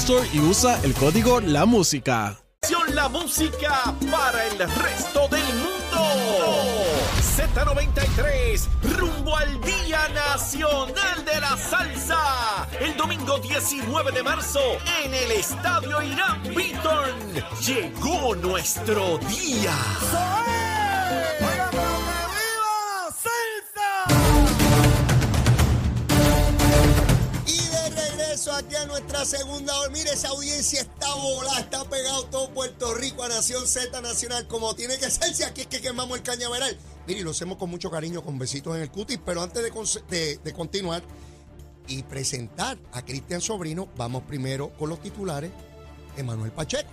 Store y usa el código La Música. La música para el resto del mundo. Z93, rumbo al Día Nacional de la Salsa. El domingo 19 de marzo en el Estadio Irán Beaton. Llegó nuestro día. Y aquí a nuestra segunda hora. Mire, esa audiencia está volada, está pegado todo Puerto Rico a Nación Z Nacional, como tiene que ser, si aquí es que quemamos el cañaveral. Mire, y lo hacemos con mucho cariño, con besitos en el cutis, pero antes de, de- de continuar y presentar a Cristian Sobrino, vamos primero con los titulares. Emanuel Pacheco.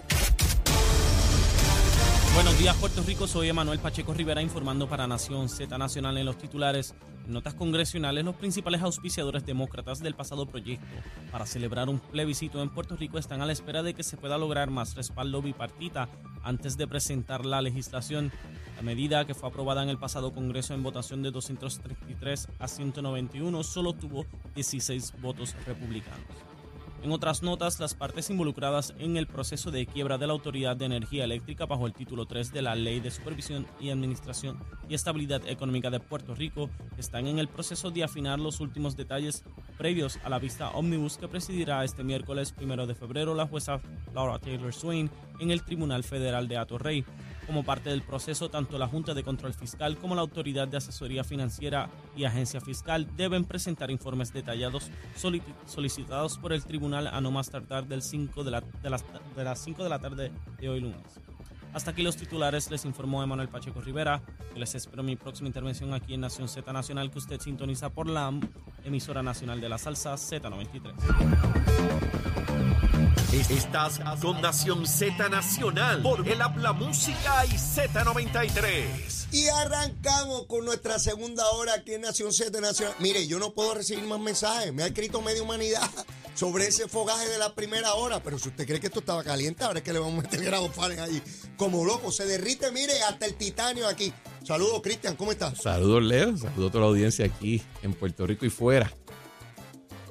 Buenos días, Puerto Rico. Soy Emanuel Pacheco Rivera informando para Nación Z Nacional en los titulares. En notas congresionales, los principales auspiciadores demócratas del pasado proyecto para celebrar un plebiscito en Puerto Rico están a la espera de que se pueda lograr más respaldo bipartita antes de presentar la legislación. La medida que fue aprobada en el pasado Congreso en votación de 233 a 191 solo tuvo 16 votos republicanos. En otras notas, las partes involucradas en el proceso de quiebra de la Autoridad de Energía Eléctrica bajo el título 3 de la Ley de Supervisión y Administración y Estabilidad Económica de Puerto Rico están en el proceso de afinar los últimos detalles previos a la vista ómnibus que presidirá este miércoles 1 de febrero la jueza Laura Taylor Swain en el Tribunal Federal de Atorrey. Como parte del proceso, tanto la Junta de Control Fiscal como la Autoridad de Asesoría Financiera y Agencia Fiscal deben presentar informes detallados soli- solicitados por el tribunal a no más tardar del 5 de, la- de las, de las 5 de la tarde de hoy lunes. Hasta aquí los titulares, les informó Emanuel Pacheco Rivera. Les espero mi próxima intervención aquí en Nación Z Nacional que usted sintoniza por la emisora nacional de la salsa Z93. Estás con Nación Z Nacional por el Habla Música y Z93. Y arrancamos con nuestra segunda hora aquí en Nación Z Nacional. Mire, yo no puedo recibir más mensajes. Me ha escrito media humanidad sobre ese fogaje de la primera hora. Pero si usted cree que esto estaba caliente, ahora es que le vamos a meter grados Fahrenheit ahí. Como loco, se derrite, mire, hasta el titanio aquí. Saludos, Cristian, ¿cómo estás? Saludos, Leo. Saludos a toda la audiencia aquí en Puerto Rico y fuera.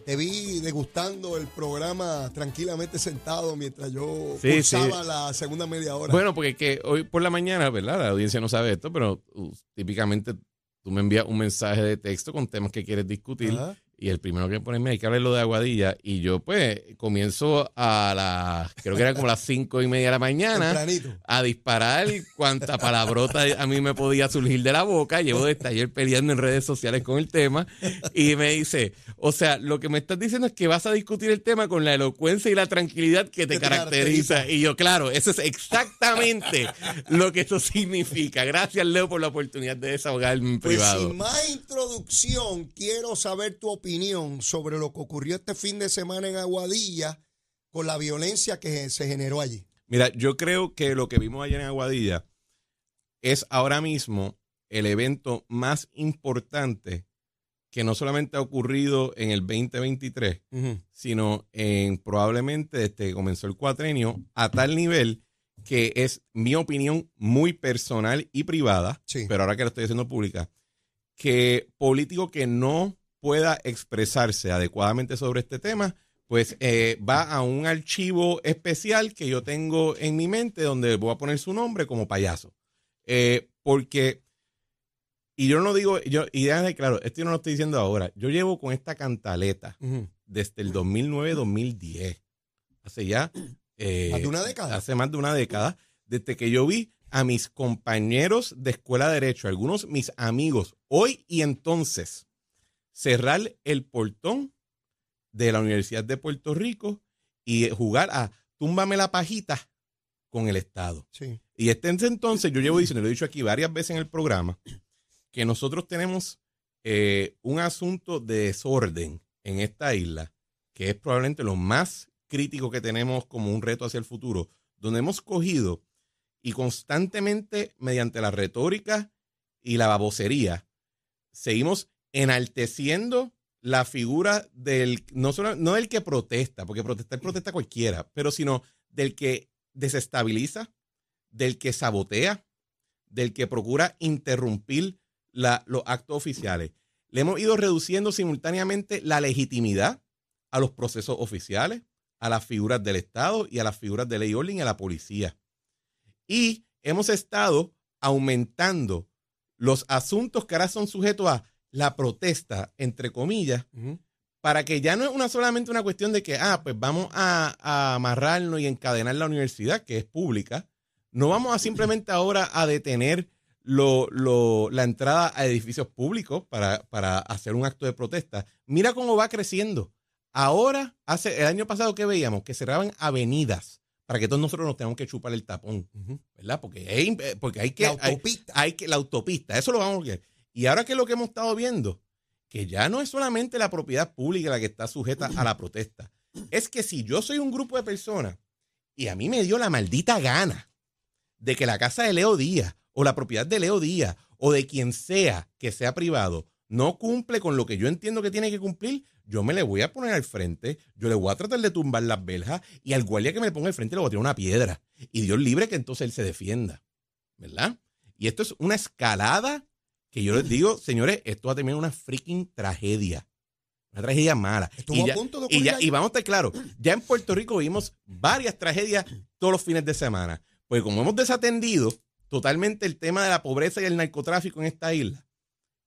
Te vi degustando el programa tranquilamente sentado mientras yo Sí, cursaba sí. la segunda media hora. Bueno, porque es que hoy por la mañana, ¿verdad? La audiencia no sabe esto, pero uh, típicamente tú me envías un mensaje de texto con temas que quieres discutir. Ajá. Y el primero que ponerme hay que hablar lo de Aguadilla. Y yo, pues, comienzo a las, creo que era como las cinco y media de la mañana. Tempranito. a disparar cuanta palabrota a mí me podía surgir de la boca. Llevo desde ayer peleando en redes sociales con el tema y me dice, o sea, lo que me estás diciendo es que vas a discutir el tema con la elocuencia y la tranquilidad que te Que te caracteriza. caracteriza. Y yo, claro, eso es exactamente lo que eso significa. Gracias, Leo, por la oportunidad de desahogarme en Pues privado. sin más introducción, quiero saber tu opinión sobre lo que ocurrió este fin de semana en Aguadilla con la violencia que se generó allí. Mira, yo creo que lo que vimos ayer en Aguadilla es ahora mismo el evento más importante que no solamente ha ocurrido en el 2023, sino en probablemente desde que comenzó el cuatrenio, a tal nivel que es mi opinión muy personal y privada, Sí. pero ahora que lo estoy haciendo pública, que político que no pueda expresarse adecuadamente sobre este tema, pues eh, va a un archivo especial que yo tengo en mi mente donde voy a poner su nombre como payaso. Eh, porque, y yo no digo, yo, y déjame claro, esto yo no lo estoy diciendo ahora, yo llevo con esta cantaleta desde el 2009-2010. Hace ya... eh, Más de una década. Hace más de una década, desde que yo vi a mis compañeros de escuela de derecho, algunos mis amigos, hoy y entonces, cerrar el portón de la Universidad de Puerto Rico y jugar a túmbame la pajita con el Estado. Sí. Y este entonces, yo llevo diciendo, lo he dicho aquí varias veces en el programa, que nosotros tenemos eh, un asunto de desorden en esta isla, que es probablemente lo más crítico que tenemos como un reto hacia el futuro, donde hemos cogido y constantemente, mediante la retórica y la babosería, seguimos enalteciendo la figura del, no, solo, no del que protesta, porque protestar protesta cualquiera, pero sino del que desestabiliza, del que sabotea, del que procura interrumpir la- los actos oficiales. Le hemos ido reduciendo simultáneamente la legitimidad a los procesos oficiales, a las figuras del Estado y a las figuras de ley orden y a la policía. Y hemos estado aumentando los asuntos que ahora son sujetos a la protesta, entre comillas, para que ya no es una solamente una cuestión de que, ah, pues vamos a, a amarrarnos y encadenar la universidad, que es pública. No vamos a simplemente ahora a detener lo- lo- la entrada a edificios públicos para, para hacer un acto de protesta. Mira cómo va creciendo. Ahora, hace el año pasado que veíamos que cerraban avenidas para que todos nosotros nos tengamos que chupar el tapón, ¿verdad? Porque, porque hay que... La hay- hay que la autopista, eso lo vamos a ver. Y ahora que es lo que hemos estado viendo, que ya no es solamente la propiedad pública la que está sujeta a la protesta, es que si yo soy un grupo de personas y a mí me dio la maldita gana de que la casa de Leo Díaz o la propiedad de Leo Díaz o de quien sea que sea privado no cumple con lo que yo entiendo que tiene que cumplir, yo me le voy a poner al frente, yo le voy a tratar de tumbar las verjas y al guardia que me ponga al frente le voy a tirar una piedra. Y Dios libre que entonces él se defienda. ¿Verdad? Y esto es una escalada que yo les digo, señores, esto va a terminar una freaking tragedia. Una tragedia mala. Estuvo y, a punto de y, ya- vamos a estar claros, ya en Puerto Rico vimos varias tragedias todos los fines de semana. Porque como hemos desatendido totalmente el tema de la pobreza y el narcotráfico en esta isla,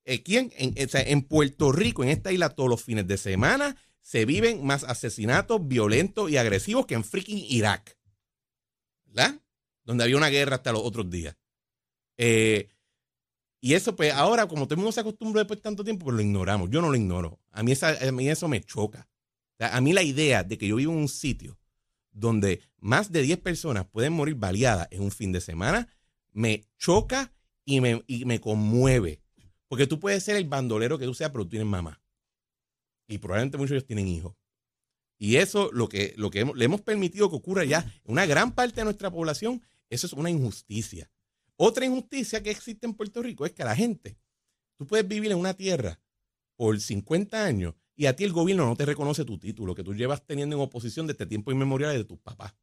aquí en, en Puerto Rico, en esta isla, todos los fines de semana se viven más asesinatos violentos y agresivos que en freaking Irak. ¿Verdad? Donde había una guerra hasta los otros días. Eh, y eso, pues ahora, como todo el mundo se acostumbró después de tanto tiempo, pues lo ignoramos. Yo no lo ignoro. A mí, esa, a mí eso me choca. A mí la idea de que yo vivo en un sitio donde más de 10 personas pueden morir baleadas en un fin de semana, me choca y me, y me conmueve. Porque tú puedes ser el bandolero que tú seas, pero tú tienes mamá. Y probablemente muchos de ellos tienen hijos. Y eso, lo que, lo que le hemos permitido que ocurra ya en una gran parte de nuestra población, eso es una injusticia. Otra injusticia que existe en Puerto Rico es que la gente, tú puedes vivir en una tierra por 50 años y a ti el gobierno no te reconoce tu título que tú llevas teniendo en oposición desde tiempos inmemoriales de tus papás.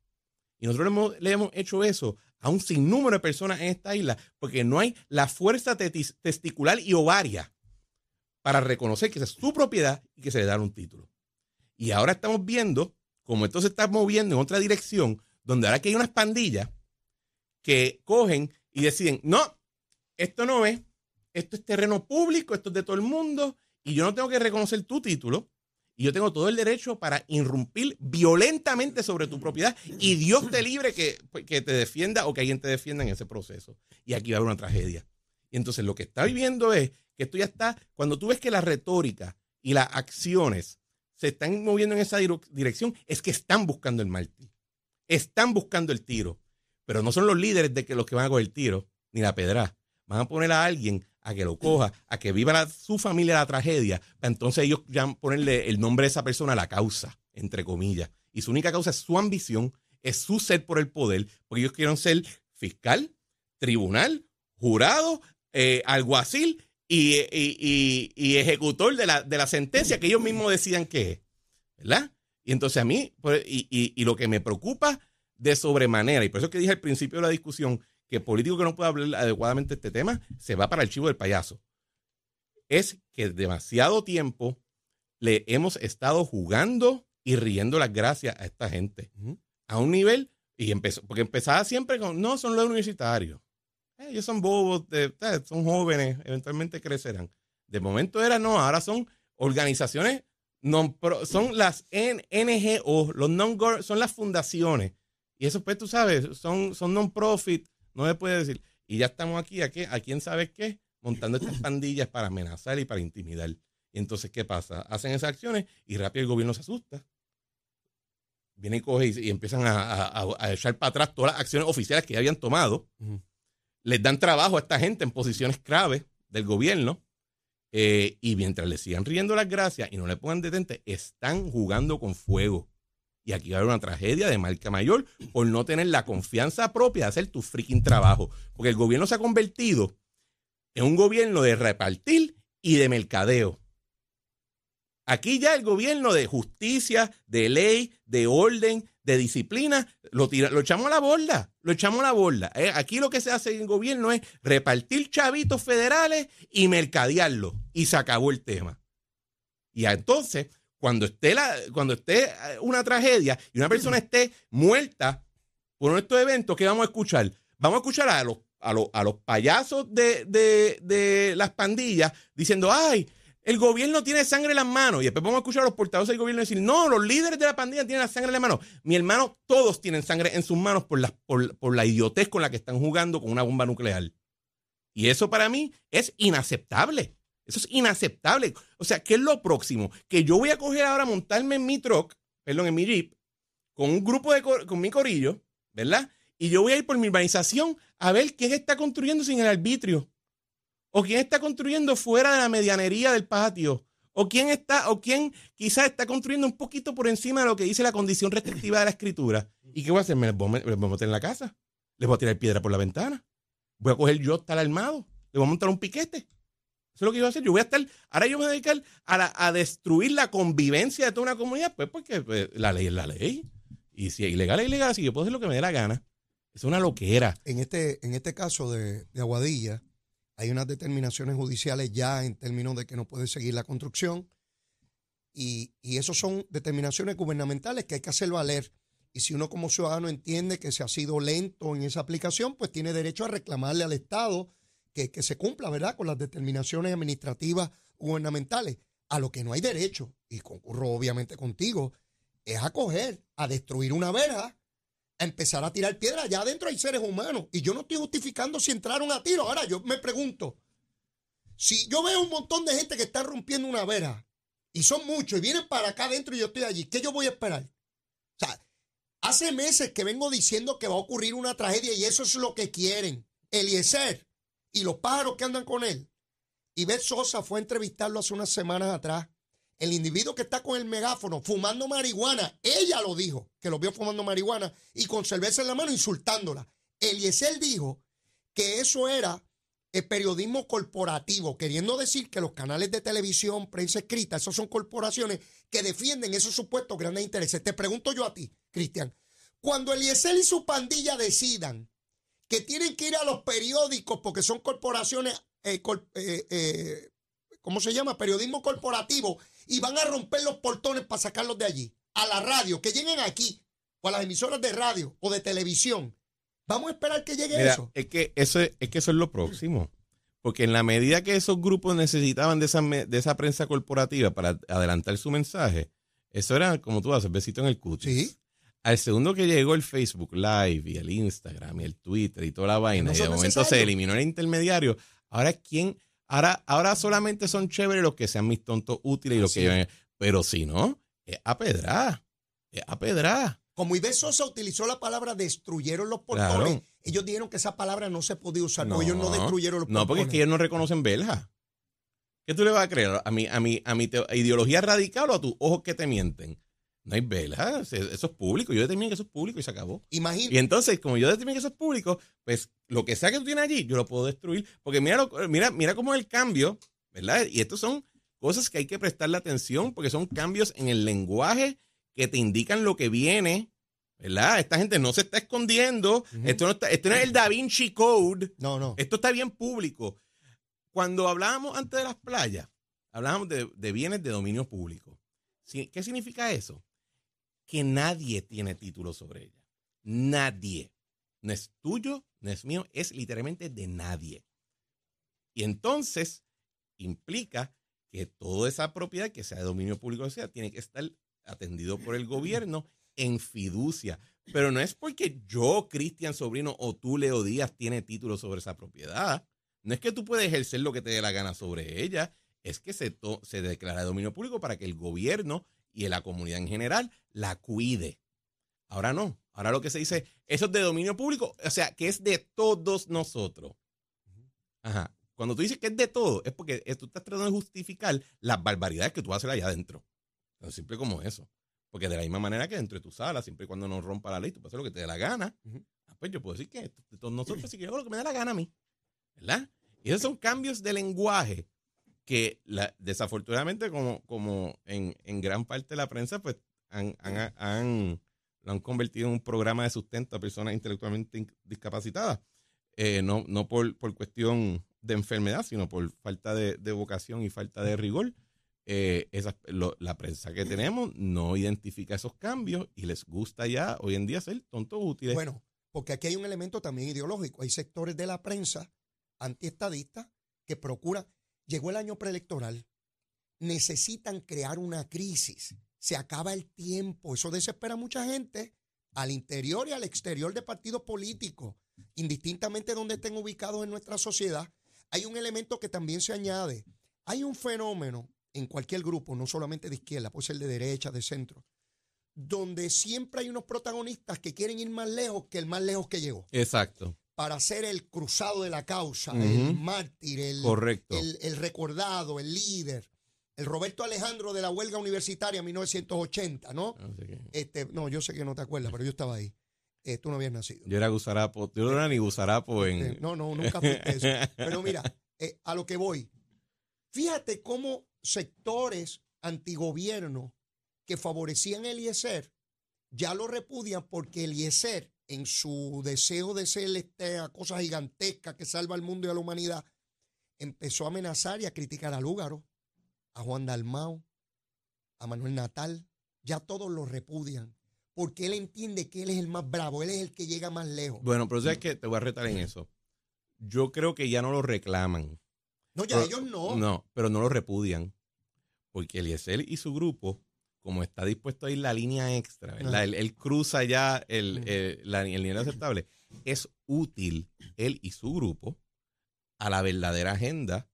Y nosotros le hemos, hecho eso a un sinnúmero de personas en esta isla porque no hay la fuerza testicular y ovaria para reconocer que esa es su propiedad y que se le da un título. Y ahora estamos viendo cómo esto se está moviendo en otra dirección, donde ahora que hay unas pandillas que cogen y deciden, no, esto no es, esto es terreno público, esto es de todo el mundo, y yo no tengo que reconocer tu título, y yo tengo todo el derecho para irrumpir violentamente sobre tu propiedad, y Dios te libre que, pues, que te defienda o que alguien te defienda en ese proceso. Y aquí va a haber una tragedia. Y entonces lo que está viviendo es que esto ya está, cuando tú ves que la retórica y las acciones se están moviendo en esa dirección, es que están buscando el mártir. Están buscando el tiro. Pero no son los líderes de que los que van a coger el tiro, ni la pedra. Van a poner a alguien a que lo coja, a que viva su familia la tragedia, entonces ellos ya ponerle el nombre de esa persona a la causa, entre comillas. Y su única causa es su ambición, es su ser por el poder, porque ellos quieren ser fiscal, tribunal, jurado, eh, alguacil y, ejecutor de la, de la sentencia que ellos mismos decían que es. ¿Verdad? Y entonces a mí, pues, y, y- y lo que me preocupa de sobremanera, y por eso que dije al principio de la discusión, que político que no pueda hablar adecuadamente este tema, se va para el chivo del payaso, es que demasiado tiempo le hemos estado jugando y riendo las gracias a esta gente. A un nivel, y empezó, porque empezaba siempre con, no, son los universitarios. Eh, ellos son bobos, de- eh, son jóvenes, eventualmente crecerán. De momento era, no, ahora son organizaciones non son las NGO, los non son las fundaciones. Y eso, pues tú sabes, son, son non-profit, no se puede decir. Y ya estamos aquí, ¿a, qué? ¿a quién sabe qué? Montando estas pandillas para amenazar y para intimidar. Y entonces, ¿qué pasa? Hacen esas acciones y rápido el gobierno se asusta. Viene y coge y, empiezan a, echar para atrás todas las acciones oficiales que ya habían tomado. Les dan trabajo a esta gente en posiciones clave del gobierno. Eh, y mientras le sigan riendo las gracias y no le pongan detente, están jugando con fuego. Y aquí va a haber una tragedia de marca mayor por no tener la confianza propia de hacer tu freaking trabajo. Porque el gobierno se ha convertido en un gobierno de repartir y de mercadeo. Aquí ya el gobierno de justicia, de ley, de orden, de disciplina, lo, tira, lo echamos a la borda, lo echamos a la borda. Eh, aquí lo que se hace en el gobierno es repartir chavitos federales y mercadearlo. Y se acabó el tema. Y entonces, cuando esté, la, cuando esté eh, una tragedia y una persona esté muerta por estos eventos, ¿qué vamos a escuchar? Vamos a escuchar a los, a los, a los payasos de, de, de las pandillas diciendo, ay, el gobierno tiene sangre en las manos. Y después vamos a escuchar a los portavoces del gobierno decir, no, los líderes de la pandilla tienen la sangre en las manos. Mi hermano, todos tienen sangre en sus manos por la, por, la idiotez con la que están jugando con una bomba nuclear. Y eso para mí es inaceptable. Eso es inaceptable. O sea, ¿qué es lo próximo? Que yo voy a coger ahora, montarme en mi truck, perdón, en mi jeep, con un grupo de, con mi corillo, ¿verdad? Y yo voy a ir por mi urbanización a ver quién está construyendo sin el arbitrio. ¿O quién está construyendo fuera de la medianería del patio? ¿O quién está, o quién quizás está construyendo un poquito por encima de lo que dice la condición restrictiva de la escritura? ¿Y qué voy a hacer? ¿Me voy, a meter en la casa? ¿Les voy a tirar piedra por la ventana? ¿Voy a coger yo estar armado? ¿Le voy a montar un piquete? Eso es lo que yo voy a hacer. Yo voy a estar, ahora yo me voy a dedicar a, destruir la convivencia de toda una comunidad, pues porque pues, la ley es la ley. Y si es ilegal es ilegal, si yo puedo hacer lo que me dé la gana. Es una loquera. En este, en este caso de Aguadilla, hay unas determinaciones judiciales ya en términos de que no puede seguir la construcción. Y, y eso son determinaciones gubernamentales que hay que hacer valer. Y si uno como ciudadano entiende que se ha sido lento en esa aplicación, pues tiene derecho a reclamarle al Estado que, se cumpla, ¿verdad?, con las determinaciones administrativas gubernamentales. A lo que no hay derecho, y concurro obviamente contigo, es acoger a destruir una verja empezar a tirar piedras. Allá adentro hay seres humanos. Y yo no estoy justificando si entraron a tiro. Ahora yo me pregunto, si yo veo un montón de gente que está rompiendo una vera, y son muchos, y vienen para acá adentro y yo estoy allí, ¿qué yo voy a esperar? O sea, hace meses que vengo diciendo que va a ocurrir una tragedia y eso es lo que quieren. Eliezer y los pájaros que andan con él. Y Beth Sosa fue a entrevistarlo hace unas semanas atrás el individuo que está con el megáfono fumando marihuana, ella lo dijo, que lo vio fumando marihuana y con cerveza en la mano insultándola. Eliezer dijo que eso era el periodismo corporativo, queriendo decir que los canales de televisión, prensa escrita, esos son corporaciones que defienden esos supuestos grandes intereses. Te pregunto yo a ti, Cristian, cuando Eliezer y su pandilla decidan que tienen que ir a los periódicos porque son corporaciones, eh, eh, eh, ¿cómo se llama? Periodismo corporativo y van a romper los portones para sacarlos de allí. A la radio, que lleguen aquí, o a las emisoras de radio o de televisión. Vamos a esperar que llegue eso. Es que eso es, que eso es lo próximo. Porque en la medida que esos grupos necesitaban de esa, de esa prensa corporativa para adelantar su mensaje, eso era como tú haces, besito en el cutis. Sí. Al segundo que llegó el Facebook Live y el Instagram y el Twitter y toda la vaina, y de momento se eliminó el intermediario, ahora quién Ahora, ahora solamente son chéveres los que sean mis tontos útiles y los que Pero si no, es a pedrar. Es a pedrar. Como Ibe Sosa utilizó la palabra destruyeron los portones, ellos dijeron que esa palabra no se podía usar, no, ellos no destruyeron los portones. No, porque es que ellos no reconocen verja. ¿Qué tú le vas a creer? ¿A mi, a mi, a mi ideología radical o a tus ojos que te mienten? No hay vela, eso es público. Yo determiné que eso es público y se acabó. Imagínate. Y entonces, como yo determiné que eso es público, pues lo que sea que tú tienes allí, yo lo puedo destruir. Porque mira, mira, mira cómo es el cambio, ¿verdad? Y estos son cosas que hay que prestarle atención porque son cambios en el lenguaje que te indican lo que viene, ¿verdad? Esta gente no se está escondiendo. esto, no está, esto no es el Da Vinci Code. No, no. Esto está bien público. Cuando hablábamos antes de las playas, hablábamos de, de bienes de dominio público. ¿Qué significa eso? Que nadie tiene título sobre ella. Nadie. No es tuyo, no es mío, es literalmente de nadie. Y entonces implica que toda esa propiedad que sea de dominio público o sea, tiene que estar atendido por el gobierno en fiducia. Pero no es porque yo, Cristian Sobrino, o tú, Leo Díaz, tiene título sobre esa propiedad. No es que tú puedes ejercer lo que te dé la gana sobre ella. Es que se, se declara de dominio público para que el gobierno y la comunidad en general la cuide. Ahora no. Ahora lo que se dice, eso es de dominio público, o sea, que es de todos nosotros. Ajá. Cuando tú dices que es de todo, es porque tú estás tratando de justificar las barbaridades que tú vas a hacer allá adentro. Tan simple como eso. Porque de la misma manera que dentro de tu sala, siempre y cuando no rompa la ley, tú puedes hacer lo que te dé la gana. Ah, pues yo puedo decir que de todos nosotros que yo hago lo que me dé la gana a mí. ¿Verdad? Y esos son cambios de lenguaje que desafortunadamente, como, como en, gran parte de la prensa, pues han, lo han convertido en un programa de sustento a personas intelectualmente discapacitadas. Eh, no, no por, por, cuestión de enfermedad, sino por falta de, vocación y falta de rigor. Eh, la prensa que tenemos no identifica esos cambios y les gusta ya hoy en día ser tontos útiles. Bueno, porque aquí hay un elemento también ideológico. Hay sectores de la prensa antiestadistas que procuran, llegó el año preelectoral, necesitan crear una crisis, se acaba el tiempo, eso desespera a mucha gente al interior y al exterior de partidos políticos, indistintamente donde estén ubicados en nuestra sociedad. Hay un elemento que también se añade. Hay un fenómeno en cualquier grupo, no solamente de izquierda, puede ser de derecha, de centro, donde siempre hay unos protagonistas que quieren ir más lejos que el más lejos que llegó. Exacto. Para ser el cruzado de la causa, el mártir, el, el, recordado, el líder. El Roberto Alejandro de la huelga universitaria 1980, ¿no? No, este, no yo sé que no te acuerdas, pero yo estaba ahí. Eh, tú no habías nacido. Yo era gusarapo, yo no era ni gusarapo en... Este, no, no, nunca fuiste eso. Pero mira, eh, a lo que voy. Fíjate cómo sectores antigobierno que favorecían el Eliezer ya lo repudian porque el Eliezer, en su deseo de ser esta cosa gigantesca que salva al mundo y a la humanidad, empezó a amenazar y a criticar a Lúgaro, a Juan Dalmao, a Manuel Natal. Ya todos lo repudian porque él entiende que él es el más bravo, él es el que llega más lejos. Bueno, pero sabes que te voy a retar en eso. Yo creo que ya no lo reclaman. No, ya ellos no. No, pero no lo repudian. Porque Eliezer y su grupo, como está dispuesto a ir la línea extra, ¿verdad? Él, cruza ya el, el, nivel aceptable. Es útil él y su grupo a la verdadera agenda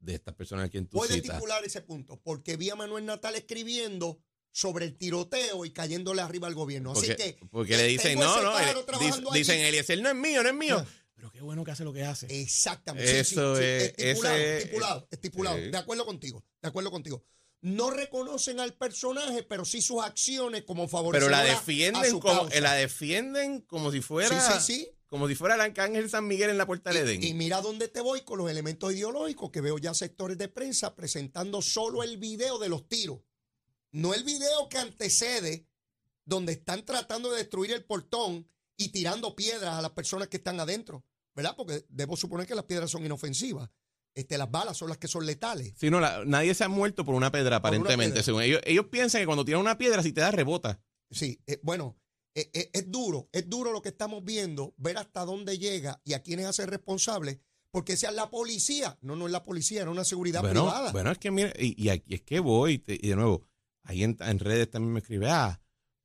de estas personas a quien tú Puede titular ese punto, porque vi a Manuel Natal escribiendo sobre el tiroteo y cayéndole arriba al gobierno. Así que. Porque le dicen, no, no, dicen, Eliezer no es mío, no es mío. Pero qué bueno que hace lo que hace. Exactamente. Eso es. Estipulado, estipulado, estipulado. De acuerdo contigo, de acuerdo contigo. No reconocen al personaje, pero sí sus acciones como favorecen Pero la defienden como, la defienden como si fuera. Sí, sí, sí. Como si fuera el arcángel San Miguel en la puerta del Edén. Y mira dónde te voy con los elementos ideológicos que veo ya sectores de prensa presentando solo el video de los tiros. No el video que antecede, donde están tratando de destruir el portón y tirando piedras a las personas que están adentro, ¿verdad? Porque debo suponer que las piedras son inofensivas. Este, las balas son las que son letales. Sí, no, nadie se ha muerto por una piedra, aparentemente. Según ellos, ellos piensan que cuando tiran una piedra, si te da, rebota. Sí, eh, bueno, eh, eh, es duro, es duro lo que estamos viendo, ver hasta dónde llega y a quiénes hace responsables, porque sea la policía. No, no es la policía, no es una seguridad privada. Bueno, es que mira, y, aquí es que voy, y de nuevo, ahí en, redes también me escribe, ah,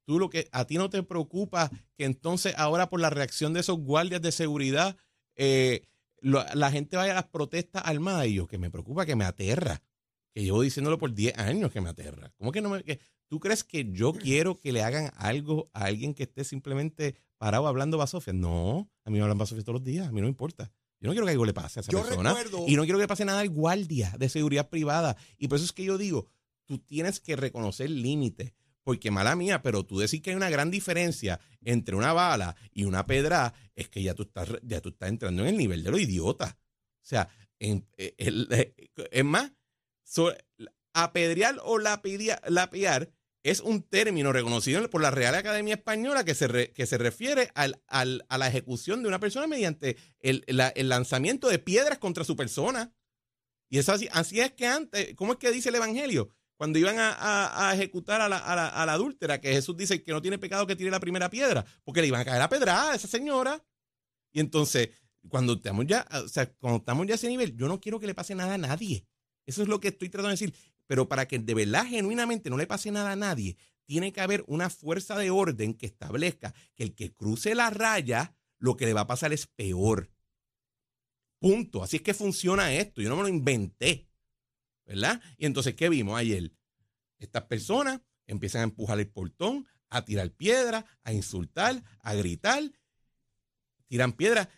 tú lo que a ti no te preocupa que entonces ahora por la reacción de esos guardias de seguridad eh, la gente vaya a las protestas armadas y yo que me preocupa, que me aterra, que llevo diciéndolo por 10 años que me aterra. ¿Cómo que no me... Que, ¿Tú crees que yo quiero que le hagan algo a alguien que esté simplemente parado hablando basofia? No, a mí me hablan basofia todos los días, a mí no me importa. Yo no quiero que algo le pase a esa persona. y no quiero que le pase nada al guardia de seguridad privada. Y por eso es que yo digo, tú tienes que reconocer límites. Porque mala mía, pero tú decir que hay una gran diferencia entre una bala y una pedra, es que ya tú estás, ya tú estás entrando en el nivel de lo idiota. O sea, eh, eh, es más, apedrear o lapiar es un término reconocido por la Real Academia Española que se, que se refiere al, a la ejecución de una persona mediante el, el, lanzamiento de piedras contra su persona. Y es así, así es que antes, ¿cómo es que dice el Evangelio? Cuando iban a, ejecutar a la, adúltera, que Jesús dice que no tiene pecado que tire la primera piedra, porque le iban a caer a pedrada a esa señora. Y entonces, cuando estamos ya, o sea, cuando estamos ya a ese nivel, yo no quiero que le pase nada a nadie. Eso es lo que estoy tratando de decir. Pero para que de verdad, genuinamente, no le pase nada a nadie, tiene que haber una fuerza de orden que establezca que el que cruce la raya, lo que le va a pasar es peor. Punto. Así es que funciona esto. Yo no me lo inventé. ¿Verdad? Y entonces, ¿qué vimos ayer? Estas personas empiezan a empujar el portón, a tirar piedras, a insultar, a gritar. Tiran piedras,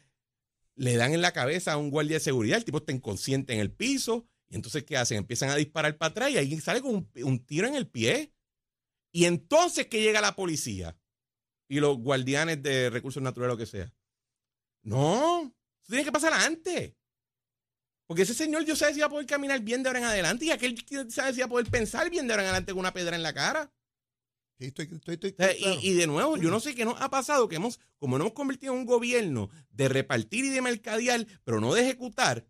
le dan en la cabeza a un guardia de seguridad, el tipo está inconsciente en el piso. Y entonces, ¿qué hacen? Empiezan a disparar para atrás y ahí sale con un, tiro en el pie. Y entonces que llega la policía y los guardianes de recursos naturales, lo que sea. No, eso tiene que pasar antes. Porque ese señor yo sé si va a poder caminar bien de ahora en adelante y aquel sabe si va a poder pensar bien de ahora en adelante con una piedra en la cara. Sí, estoy, estoy, estoy, claro. y, y de nuevo, yo no sé qué nos ha pasado, que hemos, como nos hemos convertido en un gobierno de repartir y de mercadear, pero no de ejecutar,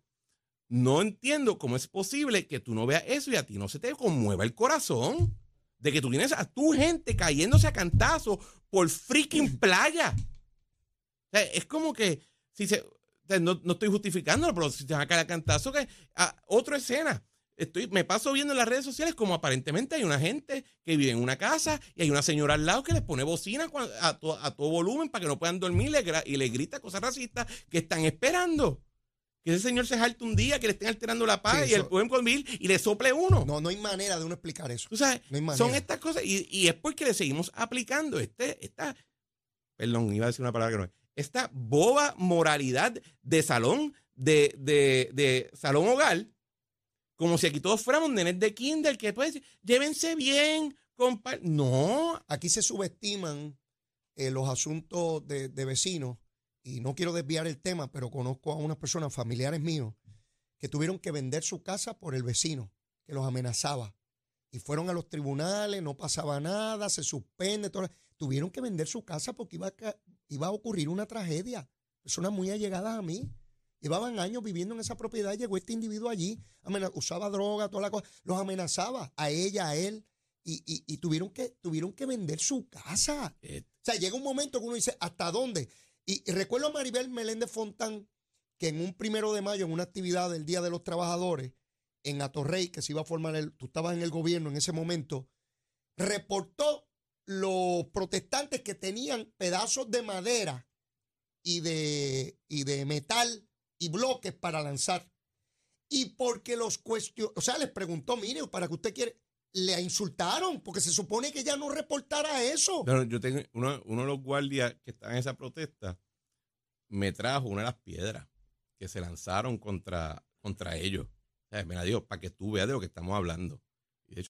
no entiendo cómo es posible que tú no veas eso y a ti no se te conmueva el corazón de que tú tienes a tu gente cayéndose a cantazo por freaking playa. O sea, es como que si se, sea, no, no estoy justificándolo, pero si te van a caer a cantazo, que a otra escena. Estoy, me paso viendo en las redes sociales como aparentemente hay una gente que vive en una casa y hay una señora al lado que les pone bocina a, to- a todo volumen para que no puedan dormir y le gra- y le grita cosas racistas que están esperando. Que ese señor se jalte un día, que le estén alterando la paz Sí, y el pueden dormir y le sople uno. No, no hay manera de uno explicar eso. Tú sabes, No hay son estas cosas y, y es porque le seguimos aplicando este, esta, perdón, iba a decir una palabra que no es, esta boba moralidad de salón, de, de, de salón hogar, como si aquí todos fuéramos nenes de kinder, que decir, llévense bien, compa. No, Aquí se subestiman eh, los asuntos de, de vecinos y no quiero desviar el tema, pero conozco a unas personas, familiares míos, que tuvieron que vender su casa por el vecino que los amenazaba. Y fueron a los tribunales, no pasaba nada, se suspende, todo. Tuvieron que vender su casa porque iba a, iba a ocurrir una tragedia. Personas muy allegadas a mí. Llevaban años viviendo en esa propiedad, llegó este individuo allí, usaba droga, toda la cosa, los amenazaba a ella, a él, y, y- y tuvieron, que, tuvieron que vender su casa. Eh, O sea, llega un momento que uno dice, ¿hasta dónde? Y, y recuerdo a Maribel Meléndez Fontán, que en un primero de mayo, en una actividad del Día de los Trabajadores, en Atorrey, que se iba a formar, el, tú estabas en el gobierno en ese momento, reportó los protestantes que tenían pedazos de madera y de, y de metal y bloques para lanzar. Y porque los cuestionó, o sea, les preguntó, mire, ¿para que usted quiere? Le insultaron, porque se supone que ya no reportara eso. pero yo tengo uno, uno de los guardias que estaban en esa protesta, me trajo una de las piedras que se lanzaron contra, contra ellos. O sea, me la dio para que tú veas de lo que estamos hablando.